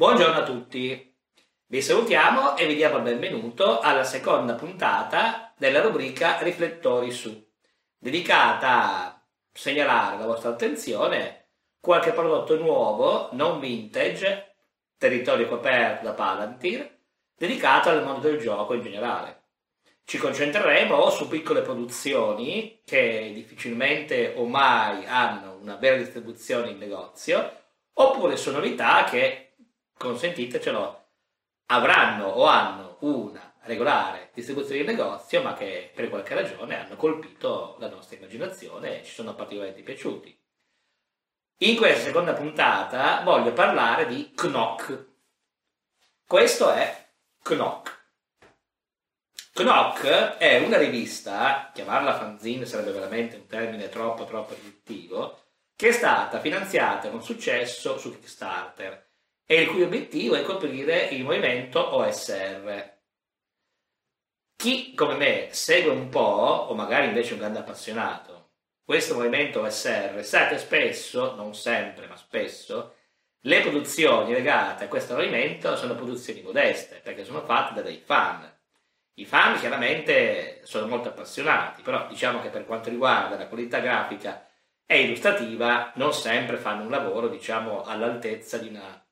Buongiorno a tutti, vi salutiamo e vi diamo il benvenuto alla seconda puntata della rubrica Riflettori su, dedicata a segnalare alla vostra attenzione qualche prodotto nuovo, non vintage, territorio coperto da Palantir, dedicato al mondo del gioco in generale. Ci concentreremo su piccole produzioni che difficilmente o mai hanno una vera distribuzione in negozio, oppure su novità che consentitecelo, avranno o hanno una regolare distribuzione di negozio, ma che per qualche ragione hanno colpito la nostra immaginazione e ci sono particolarmente piaciuti. In questa seconda puntata voglio parlare di Knock. Questo è Knock. Knock è una rivista, chiamarla fanzine sarebbe veramente un termine troppo troppo riduttivo, che è stata finanziata con successo su Kickstarter e il cui obiettivo è coprire il movimento OSR. Chi come me segue un po', o magari invece un grande appassionato, questo movimento OSR sa che spesso, non sempre ma spesso, le produzioni legate a questo movimento sono produzioni modeste, perché sono fatte da dei fan. I fan chiaramente sono molto appassionati, però diciamo che per quanto riguarda la qualità grafica e illustrativa non sempre fanno un lavoro diciamo all'altezza di una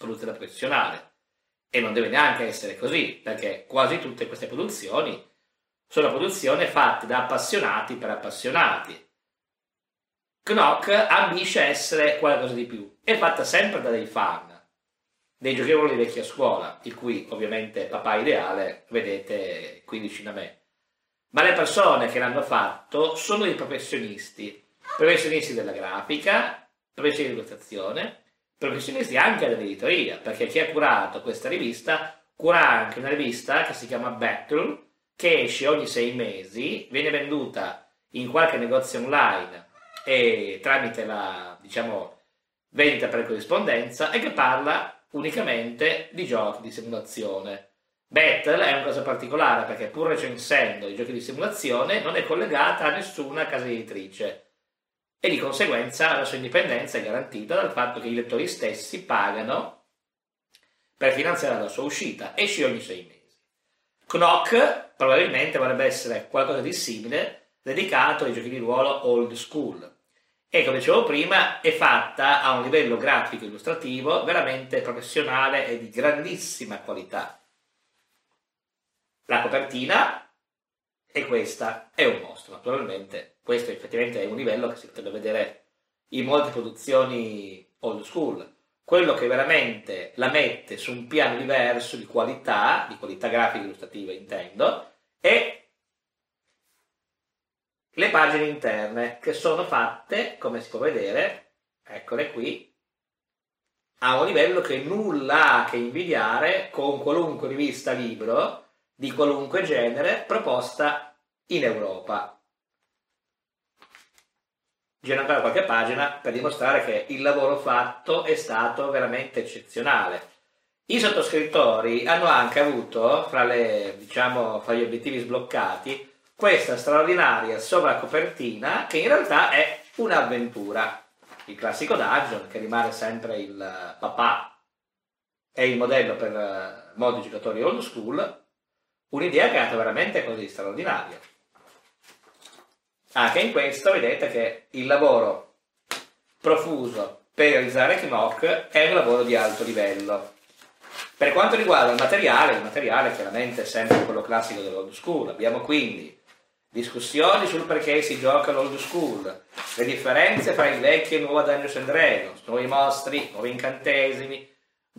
produzione professionale. E non deve neanche essere così, perché quasi tutte queste produzioni sono produzioni fatte da appassionati per appassionati. Knock ambisce a essere qualcosa di più, è fatta sempre da dei fan, dei giochevoli vecchia scuola, il cui ovviamente papà ideale vedete qui vicino a me. Ma le persone che l'hanno fatto sono dei professionisti, professionisti della grafica, professionisti dell'illustrazione, professionisti anche dell'editoria, perché chi ha curato questa rivista cura anche una rivista che si chiama Battle, che esce ogni sei mesi, viene venduta in qualche negozio online e tramite la, diciamo, vendita per corrispondenza e che parla unicamente di giochi di simulazione. Battle è una cosa particolare perché pur recensendo i giochi di simulazione non è collegata a nessuna casa editrice e di conseguenza la sua indipendenza è garantita dal fatto che i lettori stessi pagano per finanziare la sua uscita, esce ogni sei mesi. Knock probabilmente vorrebbe essere qualcosa di simile dedicato ai giochi di ruolo old school e come dicevo prima è fatta a un livello grafico illustrativo veramente professionale e di grandissima qualità. La copertina è questa, è un mostro naturalmente questo effettivamente è un livello che si potrebbe vedere in molte produzioni old school. Quello che veramente la mette su un piano diverso di qualità, di qualità grafica illustrativa intendo, è le pagine interne che sono fatte, come si può vedere, eccole qui, a un livello che nulla ha che invidiare con qualunque rivista libro di qualunque genere proposta in Europa giro ancora qualche pagina per dimostrare che il lavoro fatto è stato veramente eccezionale. I sottoscrittori hanno anche avuto, fra, le, diciamo, fra gli obiettivi sbloccati, questa straordinaria sovracopertina che in realtà è un'avventura. Il classico dungeon che rimane sempre il papà e il modello per molti giocatori old school, un'idea creata veramente così straordinaria. Anche in questo vedete che il lavoro profuso per realizzare Knock è un lavoro di alto livello. Per quanto riguarda il materiale, il materiale chiaramente è sempre quello classico dell'old school. Abbiamo quindi discussioni sul perché si gioca l'old school, le differenze fra il vecchio e il nuovo Dungeons and Dragons, nuovi mostri, nuovi incantesimi,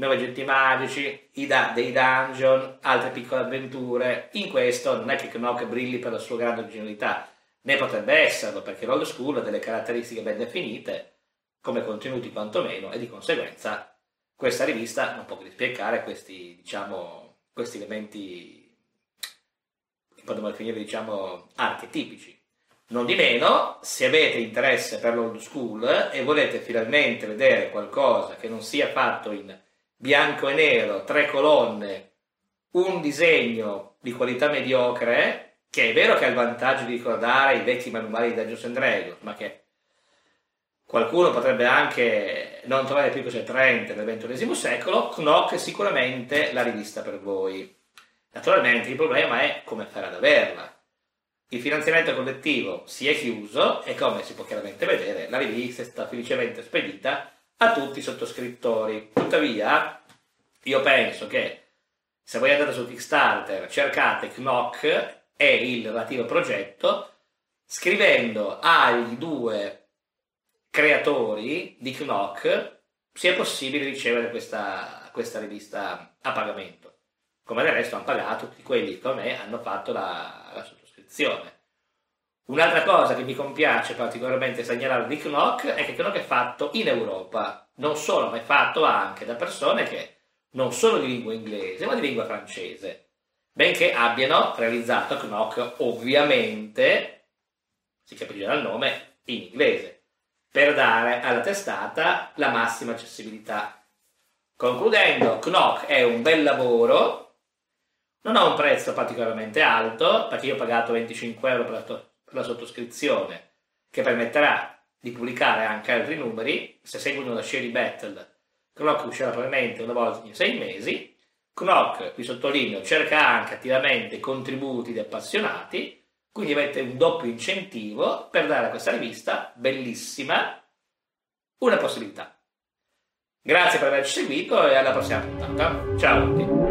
nuovi oggetti magici, da- dei dungeon, altre piccole avventure. In questo non è che Knock brilli per la sua grande originalità, ne potrebbe esserlo perché l'old school ha delle caratteristiche ben definite, come contenuti quantomeno, e di conseguenza questa rivista non può che rispecchiare questi, diciamo, questi elementi potremmo definire, diciamo, archetipici. Non di meno, se avete interesse per l'old school e volete finalmente vedere qualcosa che non sia fatto in bianco e nero, tre colonne, un disegno di qualità mediocre, che è vero che ha il vantaggio di ricordare i vecchi manuali di Dungeons and Dragons, ma che qualcuno potrebbe anche non trovare più cose attraenti nel XXI secolo, Knock è sicuramente la rivista per voi. Naturalmente il problema è come fare ad averla. Il finanziamento collettivo si è chiuso e come si può chiaramente vedere la rivista è stata felicemente spedita a tutti i sottoscrittori. Tuttavia, io penso che se voi andate su Kickstarter, cercate Knock e il relativo progetto, scrivendo ai due creatori di Knock sia possibile ricevere questa, questa rivista a pagamento. Come del resto hanno pagato tutti quelli che come me hanno fatto la, la sottoscrizione. Un'altra cosa che mi compiace particolarmente segnalare di Knock è che Knock è fatto in Europa, non solo, ma è fatto anche da persone che non sono di lingua inglese, ma di lingua francese, benché abbiano realizzato Knock ovviamente si capisce dal nome, in inglese, per dare alla testata la massima accessibilità. Concludendo, Knock è un bel lavoro, non ha un prezzo particolarmente alto, perché io ho pagato 25 euro per la, la sottoscrizione, che permetterà di pubblicare anche altri numeri, se seguono la Sherry Battle, Knock uscirà probabilmente una volta ogni sei mesi, Knock, qui sottolineo, cerca anche attivamente contributi di appassionati, quindi avete un doppio incentivo per dare a questa rivista, bellissima, una possibilità. Grazie per averci seguito e alla prossima puntata. Ciao a tutti.